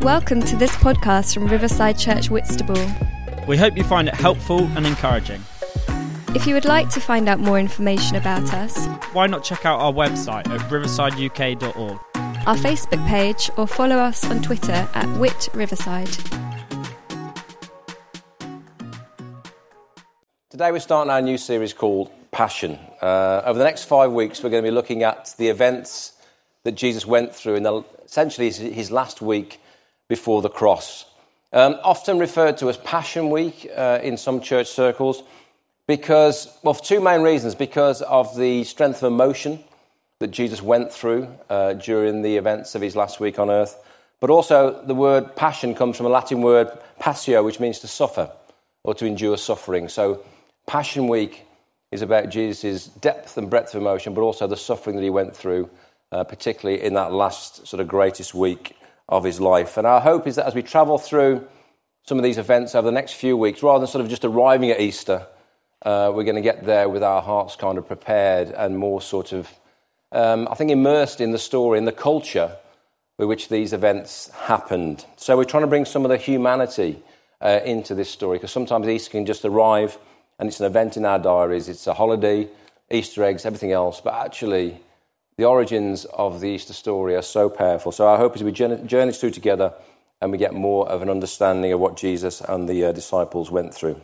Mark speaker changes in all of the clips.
Speaker 1: Welcome to this podcast from Riverside Church Whitstable.
Speaker 2: We hope you find it helpful and encouraging.
Speaker 1: If you would like to find out more information about us,
Speaker 2: Why not check out our website at riversideuk.org?
Speaker 1: our Facebook page, or follow us on Twitter at Whit Riverside.
Speaker 3: Today we're starting our new series called Passion. Uh, over the next five weeks, we're going to be looking at the events that Jesus went through in the, essentially his, his last week before the cross. Um, often referred to as Passion Week uh, in some church circles, because, well, for two main reasons. Because of the strength of emotion that Jesus went through uh, during the events of his last week on earth, but also the word passion comes from a Latin word passio, which means to suffer or to endure suffering. So, Passion Week is about Jesus' depth and breadth of emotion, but also the suffering that he went through, uh, particularly in that last sort of greatest week of his life. And our hope is that as we travel through some of these events over the next few weeks, rather than sort of just arriving at Easter, uh, we're going to get there with our hearts kind of prepared and more sort of, um, I think, immersed in the story, in the culture with which these events happened. So we're trying to bring some of the humanity uh, into this story because sometimes Easter can just arrive and it's an event in our diaries, it's a holiday, Easter eggs, everything else, but actually the origins of the Easter story are so powerful. So our hope is we journey through together and we get more of an understanding of what Jesus and the uh, disciples went through.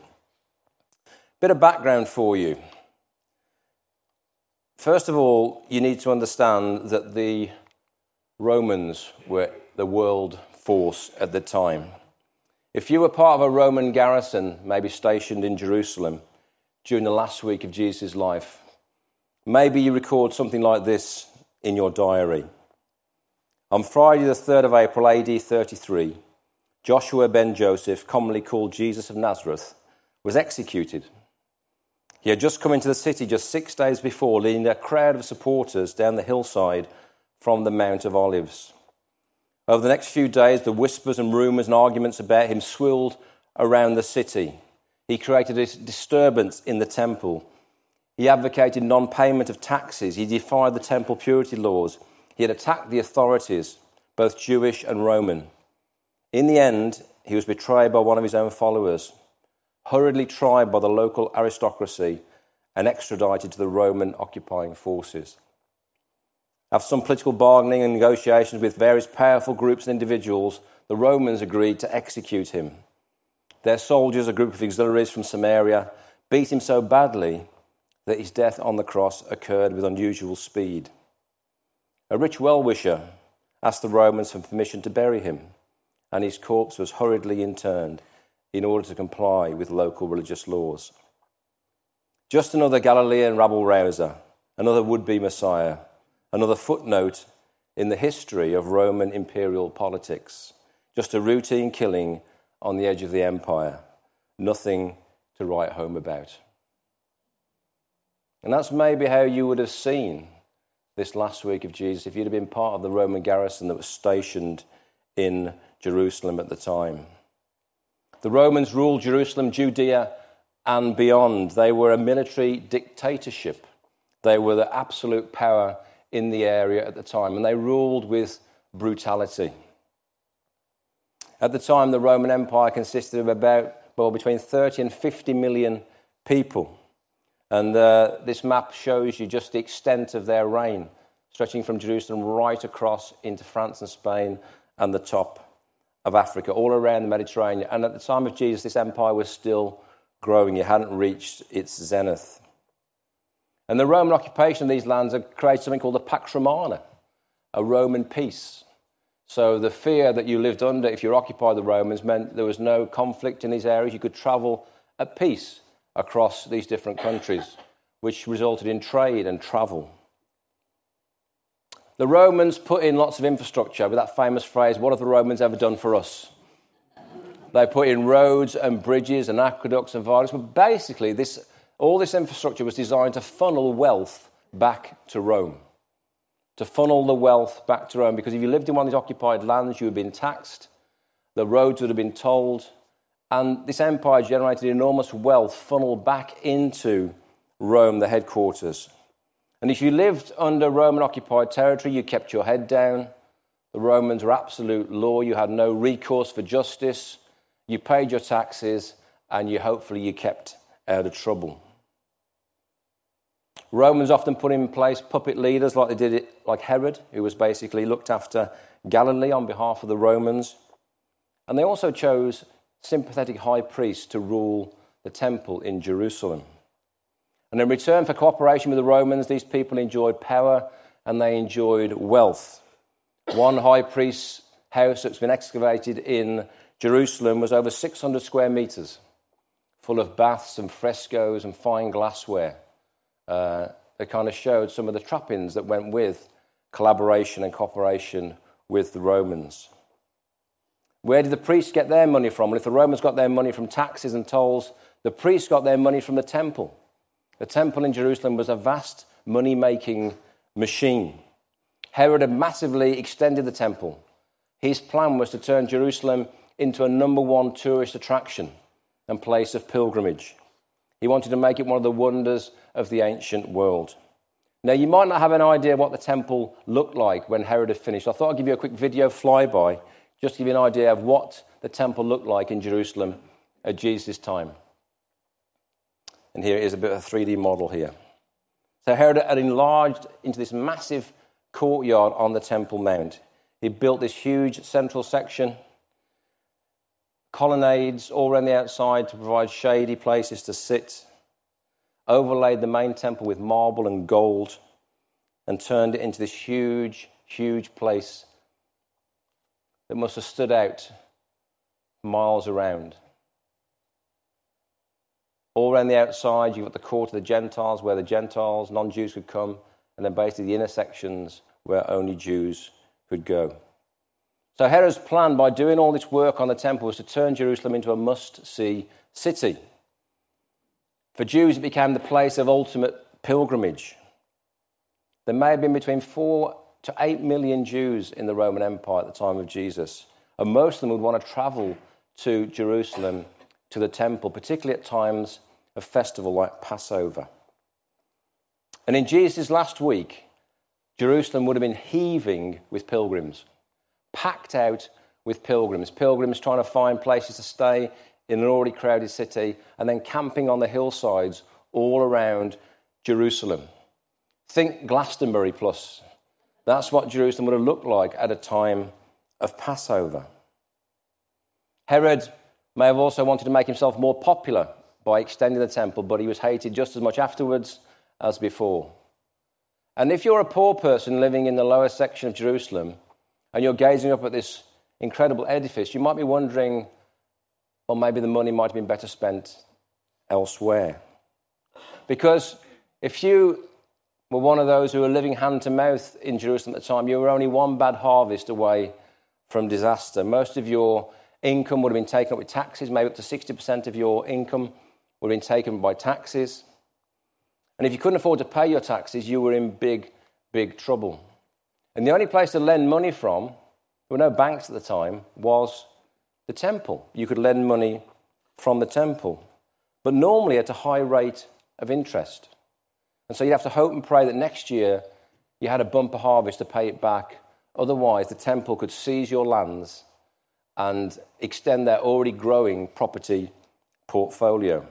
Speaker 3: Bit of background for you. First of all, you need to understand that the Romans were the world force at the time. If you were part of a Roman garrison, maybe stationed in Jerusalem during the last week of Jesus' life, maybe you record something like this in your diary. On Friday, the 3rd of April, AD 33, Joshua ben Joseph, commonly called Jesus of Nazareth, was executed. He had just come into the city just six days before, leading a crowd of supporters down the hillside from the Mount of Olives. Over the next few days, the whispers and rumours and arguments about him swirled around the city. He created a disturbance in the temple. He advocated non payment of taxes. He defied the temple purity laws. He had attacked the authorities, both Jewish and Roman. In the end, he was betrayed by one of his own followers hurriedly tried by the local aristocracy and extradited to the Roman occupying forces. After some political bargaining and negotiations with various powerful groups and individuals, the Romans agreed to execute him. Their soldiers, a group of auxiliaries from Samaria, beat him so badly that his death on the cross occurred with unusual speed. A rich well wisher asked the Romans for permission to bury him, and his corpse was hurriedly interred in order to comply with local religious laws. Just another Galilean rabble rouser, another would be Messiah, another footnote in the history of Roman imperial politics. Just a routine killing on the edge of the empire, nothing to write home about. And that's maybe how you would have seen this last week of Jesus if you'd have been part of the Roman garrison that was stationed in Jerusalem at the time. The Romans ruled Jerusalem, Judea, and beyond. They were a military dictatorship. They were the absolute power in the area at the time, and they ruled with brutality. At the time, the Roman Empire consisted of about, well, between 30 and 50 million people. And uh, this map shows you just the extent of their reign, stretching from Jerusalem right across into France and Spain and the top of Africa, all around the Mediterranean. And at the time of Jesus, this empire was still growing, it hadn't reached its zenith. And the Roman occupation of these lands had created something called the Pax Romana, a Roman peace. So the fear that you lived under if you occupied the Romans meant there was no conflict in these areas. You could travel at peace across these different countries, which resulted in trade and travel. The Romans put in lots of infrastructure with that famous phrase, What have the Romans ever done for us? They put in roads and bridges and aqueducts and viaducts, but basically, this, all this infrastructure was designed to funnel wealth back to Rome. To funnel the wealth back to Rome, because if you lived in one of these occupied lands, you would have been taxed, the roads would have been tolled, and this empire generated enormous wealth funneled back into Rome, the headquarters. And if you lived under Roman occupied territory, you kept your head down. The Romans were absolute law. You had no recourse for justice. You paid your taxes, and you hopefully you kept uh, out of trouble. Romans often put in place puppet leaders like they did it, like Herod, who was basically looked after Galilee on behalf of the Romans. And they also chose sympathetic high priests to rule the temple in Jerusalem. And in return for cooperation with the Romans, these people enjoyed power and they enjoyed wealth. One high priest's house that's been excavated in Jerusalem was over 600 square meters, full of baths and frescoes and fine glassware. Uh, it kind of showed some of the trappings that went with collaboration and cooperation with the Romans. Where did the priests get their money from? Well, if the Romans got their money from taxes and tolls, the priests got their money from the temple. The temple in Jerusalem was a vast money making machine. Herod had massively extended the temple. His plan was to turn Jerusalem into a number one tourist attraction and place of pilgrimage. He wanted to make it one of the wonders of the ancient world. Now, you might not have an idea what the temple looked like when Herod had finished. I thought I'd give you a quick video flyby just to give you an idea of what the temple looked like in Jerusalem at Jesus' time. And here is a bit of a 3D model here. So Herod had enlarged into this massive courtyard on the Temple Mount. He built this huge central section, colonnades all around the outside to provide shady places to sit, overlaid the main temple with marble and gold, and turned it into this huge, huge place that must have stood out miles around. All around the outside, you've got the court of the Gentiles, where the Gentiles, non Jews, could come, and then basically the intersections where only Jews could go. So Herod's plan by doing all this work on the temple was to turn Jerusalem into a must see city. For Jews, it became the place of ultimate pilgrimage. There may have been between four to eight million Jews in the Roman Empire at the time of Jesus, and most of them would want to travel to Jerusalem to the temple, particularly at times of festival like Passover. And in Jesus' last week, Jerusalem would have been heaving with pilgrims, packed out with pilgrims, pilgrims trying to find places to stay in an already crowded city, and then camping on the hillsides all around Jerusalem. Think Glastonbury plus. That's what Jerusalem would have looked like at a time of Passover. Herod may have also wanted to make himself more popular by extending the temple, but he was hated just as much afterwards as before. And if you're a poor person living in the lower section of Jerusalem and you're gazing up at this incredible edifice, you might be wondering, well, maybe the money might have been better spent elsewhere. Because if you were one of those who were living hand to mouth in Jerusalem at the time, you were only one bad harvest away from disaster. Most of your income would have been taken up with taxes, maybe up to 60% of your income would have been taken by taxes. And if you couldn't afford to pay your taxes, you were in big, big trouble. And the only place to lend money from, there were no banks at the time, was the temple. You could lend money from the temple, but normally at a high rate of interest. And so you'd have to hope and pray that next year you had a bumper harvest to pay it back. Otherwise, the temple could seize your lands and extend their already growing property portfolio.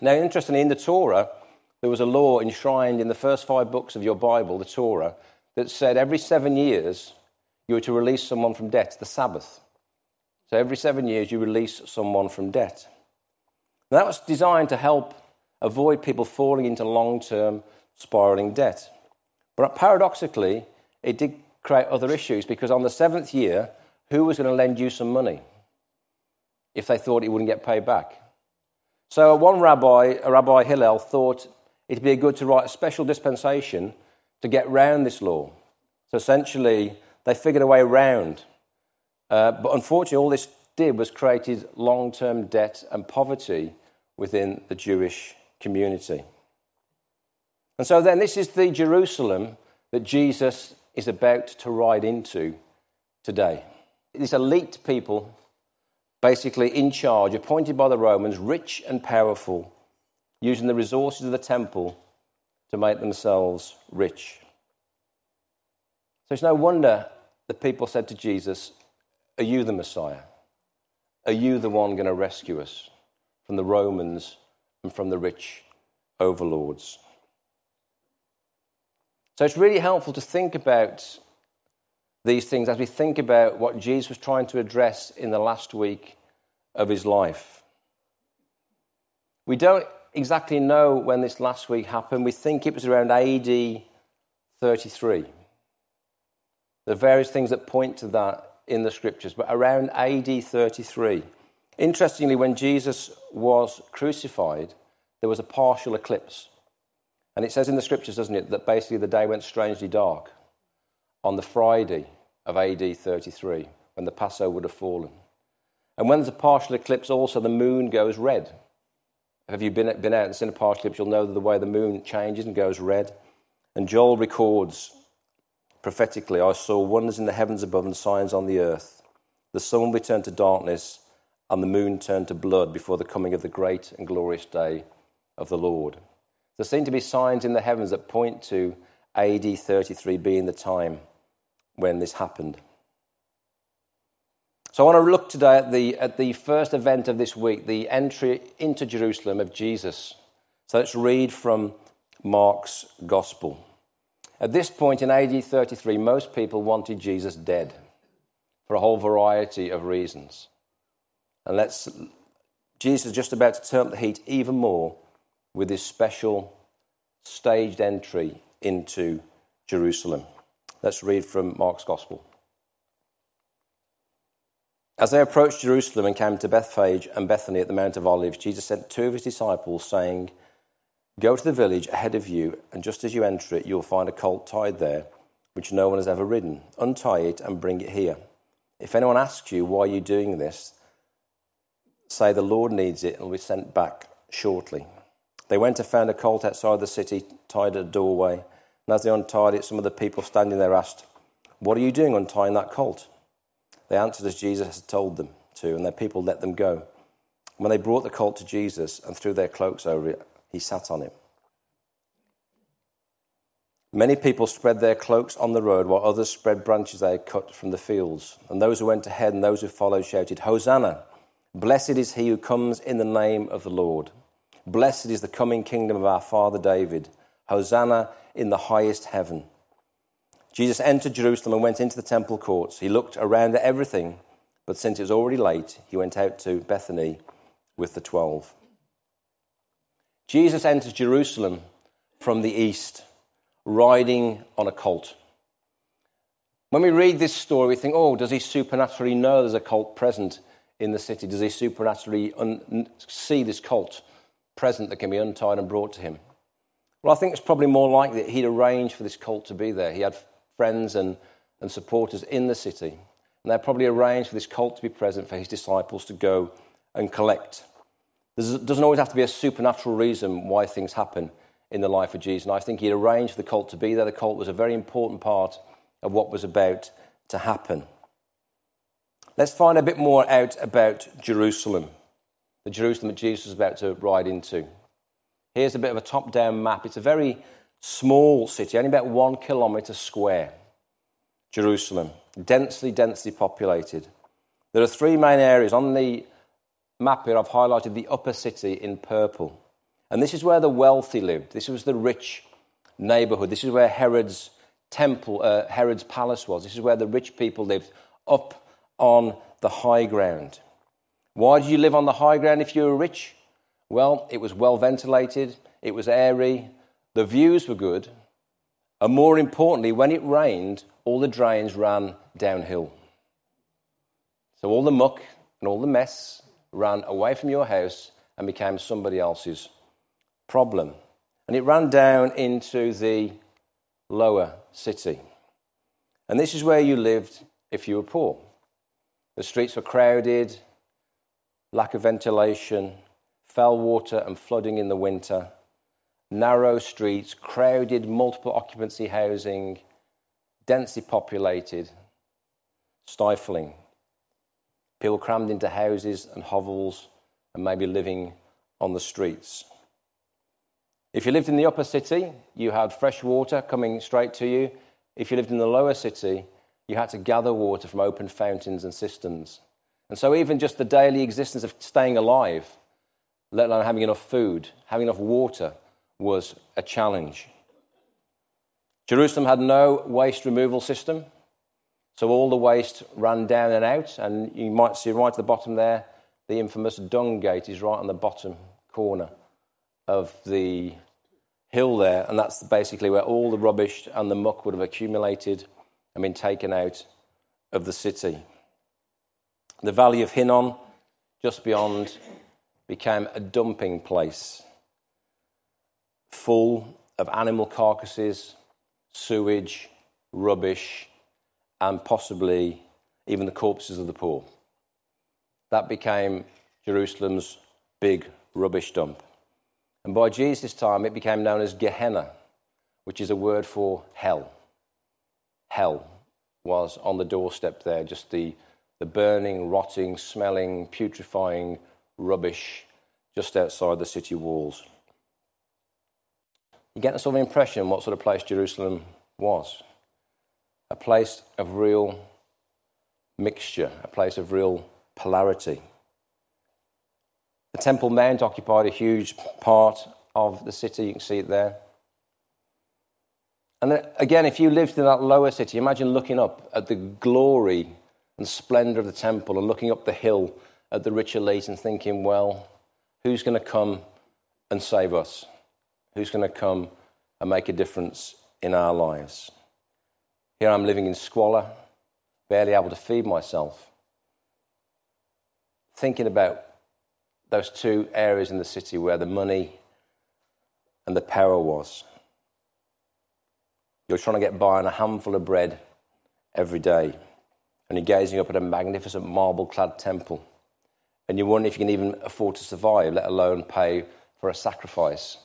Speaker 3: Now, interestingly, in the Torah, there was a law enshrined in the first five books of your Bible, the Torah, that said every seven years you were to release someone from debt, the Sabbath. So every seven years you release someone from debt. And that was designed to help avoid people falling into long term spiraling debt. But paradoxically, it did create other issues because on the seventh year, who was going to lend you some money if they thought it wouldn't get paid back? So one rabbi, Rabbi Hillel, thought it'd be good to write a special dispensation to get round this law. So essentially, they figured a way around. Uh, but unfortunately, all this did was created long term debt and poverty within the Jewish community. And so then, this is the Jerusalem that Jesus is about to ride into today. These elite people, basically in charge, appointed by the Romans, rich and powerful, using the resources of the temple to make themselves rich. So it's no wonder the people said to Jesus, Are you the Messiah? Are you the one going to rescue us from the Romans and from the rich overlords? So it's really helpful to think about these things as we think about what Jesus was trying to address in the last week of his life. We don't exactly know when this last week happened. We think it was around AD 33. There are various things that point to that in the scriptures, but around AD 33. Interestingly, when Jesus was crucified, there was a partial eclipse. And it says in the scriptures, doesn't it, that basically the day went strangely dark on the Friday of AD 33, when the Passover would have fallen. And when there's a partial eclipse, also the moon goes red. Have you been, been out and seen a partial eclipse? You'll know the way the moon changes and goes red. And Joel records prophetically I saw wonders in the heavens above and signs on the earth. The sun will be turned to darkness and the moon turned to blood before the coming of the great and glorious day of the Lord. There seem to be signs in the heavens that point to AD 33 being the time when this happened. So I want to look today at the, at the first event of this week, the entry into Jerusalem of Jesus. So let's read from Mark's Gospel. At this point in AD 33, most people wanted Jesus dead for a whole variety of reasons. And let's, Jesus is just about to turn up the heat even more with his special staged entry into Jerusalem. Let's read from Mark's Gospel. As they approached Jerusalem and came to Bethphage and Bethany at the Mount of Olives, Jesus sent two of his disciples, saying, Go to the village ahead of you, and just as you enter it, you'll find a colt tied there, which no one has ever ridden. Untie it and bring it here. If anyone asks you, Why you are doing this? Say, The Lord needs it, and will be sent back shortly. They went and found a colt outside the city, tied at a doorway. And as they untied it, some of the people standing there asked, What are you doing untying that colt? They answered as Jesus had told them to, and their people let them go. When they brought the colt to Jesus and threw their cloaks over it, he sat on it. Many people spread their cloaks on the road, while others spread branches they had cut from the fields. And those who went ahead and those who followed shouted, Hosanna! Blessed is he who comes in the name of the Lord. Blessed is the coming kingdom of our father David. Hosanna in the highest heaven. Jesus entered Jerusalem and went into the temple courts. He looked around at everything, but since it was already late, he went out to Bethany with the twelve. Jesus enters Jerusalem from the east, riding on a colt. When we read this story, we think, oh, does he supernaturally know there's a colt present in the city? Does he supernaturally un- see this colt present that can be untied and brought to him? Well, I think it's probably more likely that he'd arranged for this colt to be there. He had friends and, and supporters in the city, and they probably arranged for this colt to be present for his disciples to go and collect. There doesn't always have to be a supernatural reason why things happen in the life of Jesus. And I think he'd arranged for the cult to be there. The cult was a very important part of what was about to happen. Let's find a bit more out about Jerusalem, the Jerusalem that Jesus was about to ride into. Here's a bit of a top down map. It's a very small city, only about one kilometre square. Jerusalem, densely, densely populated. There are three main areas. On the map here, I've highlighted the upper city in purple. And this is where the wealthy lived. This was the rich neighborhood. This is where Herod's temple, uh, Herod's palace was. This is where the rich people lived, up on the high ground. Why did you live on the high ground if you were rich? Well, it was well ventilated, it was airy, the views were good, and more importantly, when it rained, all the drains ran downhill. So all the muck and all the mess ran away from your house and became somebody else's problem. And it ran down into the lower city. And this is where you lived if you were poor. The streets were crowded, lack of ventilation, fell water and flooding in the winter, narrow streets, crowded multiple occupancy housing, densely populated, stifling. People crammed into houses and hovels and maybe living on the streets. If you lived in the upper city, you had fresh water coming straight to you. If you lived in the lower city, you had to gather water from open fountains and cisterns. And so, even just the daily existence of staying alive, let alone having enough food, having enough water, was a challenge. Jerusalem had no waste removal system, so all the waste ran down and out. And you might see right at the bottom there, the infamous dung gate is right on the bottom corner of the hill there, and that's basically where all the rubbish and the muck would have accumulated and been taken out of the city. The valley of Hinnom, just beyond, became a dumping place full of animal carcasses, sewage, rubbish, and possibly even the corpses of the poor. That became Jerusalem's big rubbish dump. And by Jesus' time, it became known as Gehenna, which is a word for hell. Hell was on the doorstep there, just the, the burning, rotting, smelling, putrefying rubbish just outside the city walls. You get the sort of impression what sort of place Jerusalem was a place of real mixture, a place of real polarity. The Temple Mount occupied a huge part of the city. You can see it there. And again, if you lived in that lower city, imagine looking up at the glory and splendor of the temple and looking up the hill at the rich elite and thinking, well, who's going to come and save us? Who's going to come and make a difference in our lives? Here I'm living in squalor, barely able to feed myself. Thinking about those two areas in the city where the money and the power was. You're trying to get by on a handful of bread every day, and you're gazing up at a magnificent marble clad temple, and you wonder if you can even afford to survive, let alone pay for a sacrifice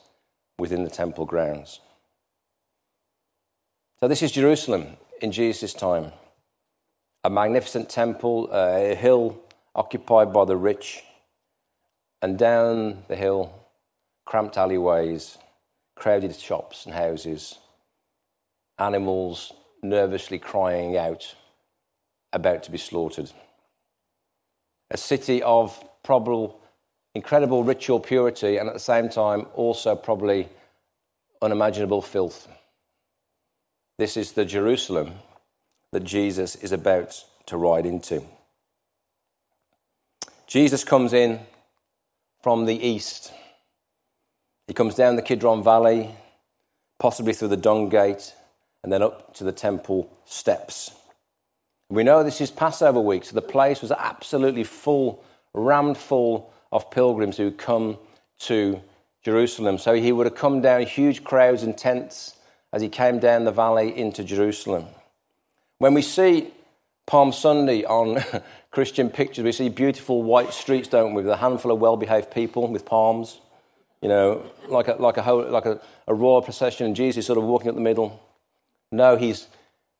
Speaker 3: within the temple grounds. So, this is Jerusalem in Jesus' time a magnificent temple, a hill occupied by the rich and down the hill, cramped alleyways, crowded shops and houses, animals nervously crying out, about to be slaughtered. A city of probable, incredible ritual purity, and at the same time, also probably unimaginable filth. This is the Jerusalem that Jesus is about to ride into. Jesus comes in from the east. He comes down the Kidron Valley, possibly through the Dung Gate, and then up to the temple steps. We know this is Passover week, so the place was absolutely full, rammed full of pilgrims who come to Jerusalem. So he would have come down huge crowds and tents as he came down the valley into Jerusalem. When we see Palm Sunday on Christian pictures. We see beautiful white streets, don't we, with a handful of well behaved people with palms, you know, like a, like a, whole, like a, a royal procession, and Jesus sort of walking up the middle. No, he's,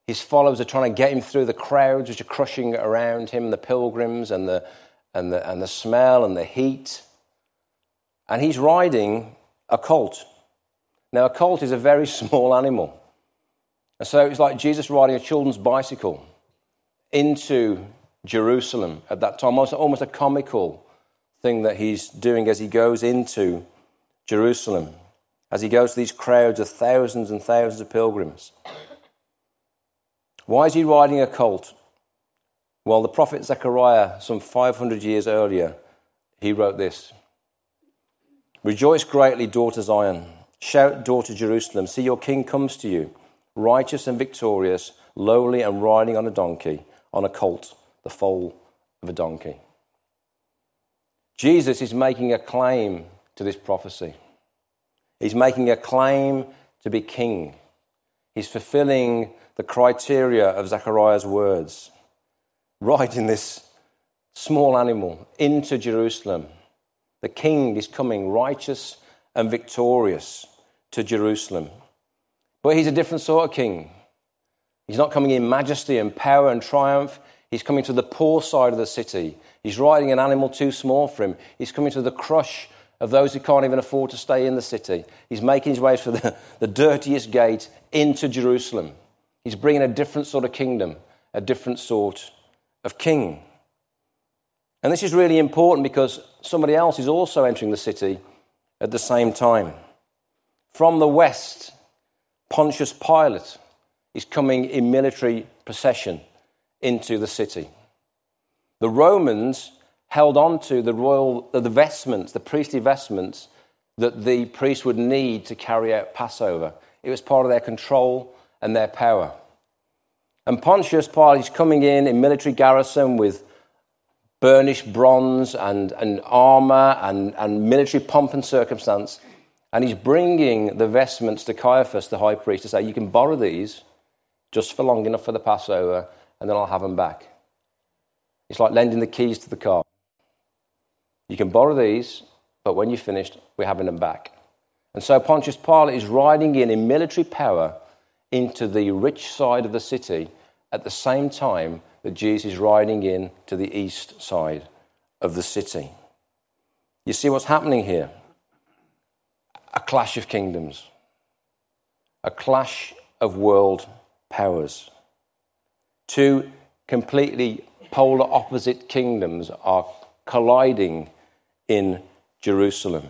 Speaker 3: his followers are trying to get him through the crowds which are crushing around him, the pilgrims, and the, and the, and the smell and the heat. And he's riding a colt. Now, a colt is a very small animal. And so it's like Jesus riding a children's bicycle into Jerusalem at that time. Almost, almost a comical thing that he's doing as he goes into Jerusalem, as he goes to these crowds of thousands and thousands of pilgrims. Why is he riding a colt? Well, the prophet Zechariah, some 500 years earlier, he wrote this Rejoice greatly, daughter Zion. Shout, daughter Jerusalem. See, your king comes to you, righteous and victorious, lowly and riding on a donkey, on a colt the foal of a donkey. Jesus is making a claim to this prophecy. He's making a claim to be king. He's fulfilling the criteria of Zechariah's words, riding this small animal into Jerusalem. The king is coming righteous and victorious to Jerusalem. But he's a different sort of king. He's not coming in majesty and power and triumph. He's coming to the poor side of the city. He's riding an animal too small for him. He's coming to the crush of those who can't even afford to stay in the city. He's making his way through the, the dirtiest gate into Jerusalem. He's bringing a different sort of kingdom, a different sort of king. And this is really important because somebody else is also entering the city at the same time. From the west, Pontius Pilate is coming in military procession into the city. The Romans held on to the royal uh, the vestments, the priestly vestments that the priest would need to carry out Passover. It was part of their control and their power. And Pontius Pilate is coming in in military garrison with burnished bronze and, and armor and, and military pomp and circumstance. And he's bringing the vestments to Caiaphas, the high priest, to say, You can borrow these just for long enough for the Passover, and then I'll have them back. It's like lending the keys to the car. You can borrow these, but when you're finished, we're having them back. And so Pontius Pilate is riding in in military power into the rich side of the city at the same time that Jesus is riding in to the east side of the city. You see what's happening here? A clash of kingdoms, a clash of world powers. Two completely polar opposite kingdoms are colliding in Jerusalem.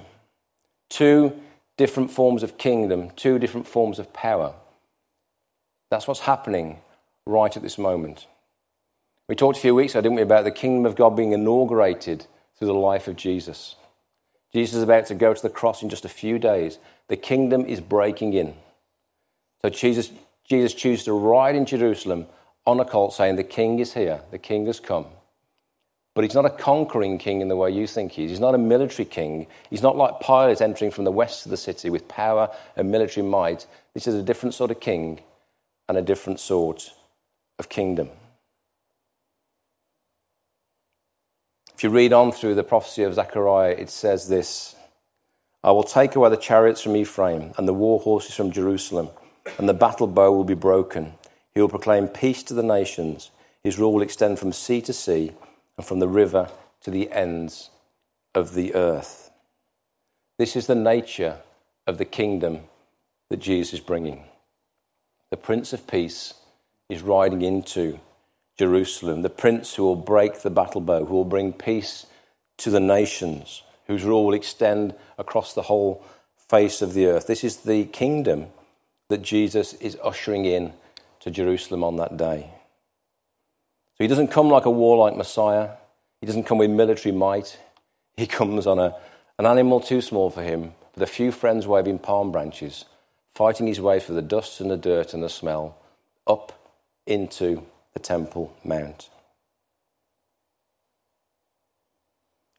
Speaker 3: Two different forms of kingdom, two different forms of power. That's what's happening right at this moment. We talked a few weeks ago, didn't we, about the kingdom of God being inaugurated through the life of Jesus. Jesus is about to go to the cross in just a few days. The kingdom is breaking in. So Jesus, Jesus chooses to ride in Jerusalem on a colt saying, The king is here, the king has come. But he's not a conquering king in the way you think he is. He's not a military king. He's not like Pilate entering from the west of the city with power and military might. This is a different sort of king and a different sort of kingdom. If you read on through the prophecy of Zechariah, it says this I will take away the chariots from Ephraim and the war horses from Jerusalem, and the battle bow will be broken. He will proclaim peace to the nations. His rule will extend from sea to sea and from the river to the ends of the earth. This is the nature of the kingdom that Jesus is bringing. The Prince of Peace is riding into Jerusalem, the prince who will break the battle bow, who will bring peace to the nations, whose rule will extend across the whole face of the earth. This is the kingdom that Jesus is ushering in to Jerusalem on that day. So he doesn't come like a warlike Messiah, he doesn't come with military might. He comes on a, an animal too small for him, with a few friends waving palm branches, fighting his way through the dust and the dirt and the smell up into the Temple Mount.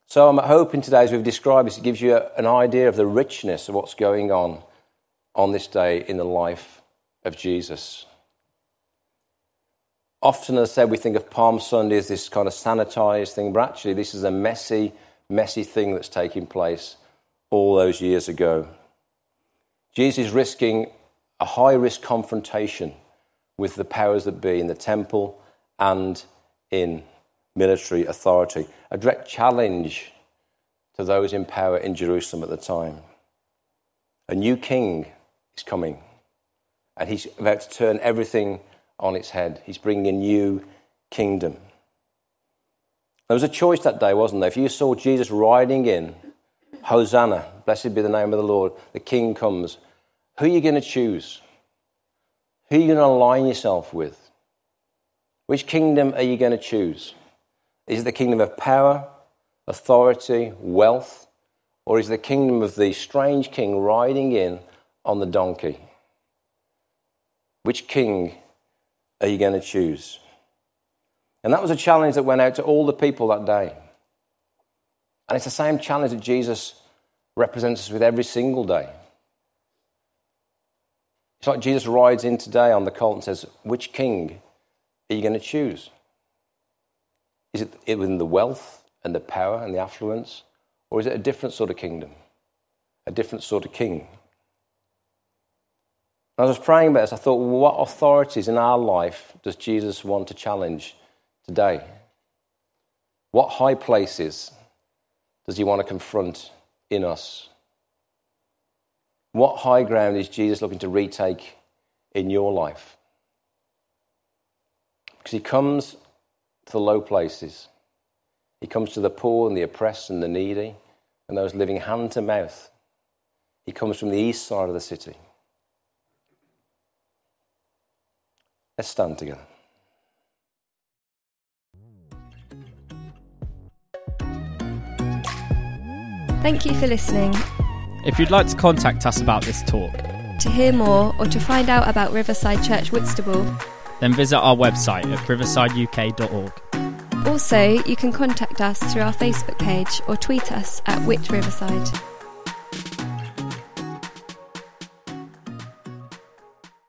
Speaker 3: So I'm hoping today, as we've described this, it gives you an idea of the richness of what's going on on this day in the life of Jesus. Often, as I said, we think of Palm Sunday as this kind of sanitized thing, but actually, this is a messy, messy thing that's taking place all those years ago. Jesus is risking a high risk confrontation with the powers that be in the temple and in military authority. A direct challenge to those in power in Jerusalem at the time. A new king is coming, and he's about to turn everything on its head. He's bringing a new kingdom. There was a choice that day, wasn't there? If you saw Jesus riding in, Hosanna, blessed be the name of the Lord, the king comes, who are you going to choose? Who are you going to align yourself with? Which kingdom are you going to choose? Is it the kingdom of power, authority, wealth, or is it the kingdom of the strange king riding in on the donkey? Which king are you going to choose? And that was a challenge that went out to all the people that day. And it's the same challenge that Jesus represents us with every single day. It's like Jesus rides in today on the colt and says, Which king are you going to choose? Is it within the wealth and the power and the affluence? Or is it a different sort of kingdom? A different sort of king? As I was praying about this, I thought, well, what authorities in our life does Jesus want to challenge today? What high places does he want to confront in us? What high ground is Jesus looking to retake in your life? Because he comes to the low places. He comes to the poor and the oppressed and the needy and those living hand to mouth. He comes from the east side of the city. Let's stand together.
Speaker 1: Thank you for listening.
Speaker 2: If you'd like to contact us about this talk,
Speaker 1: To hear more or to find out about Riverside Church Whitstable,
Speaker 2: then visit our website at riversideuk.org.
Speaker 1: also you can contact us through our Facebook page or tweet us at Whit Riverside.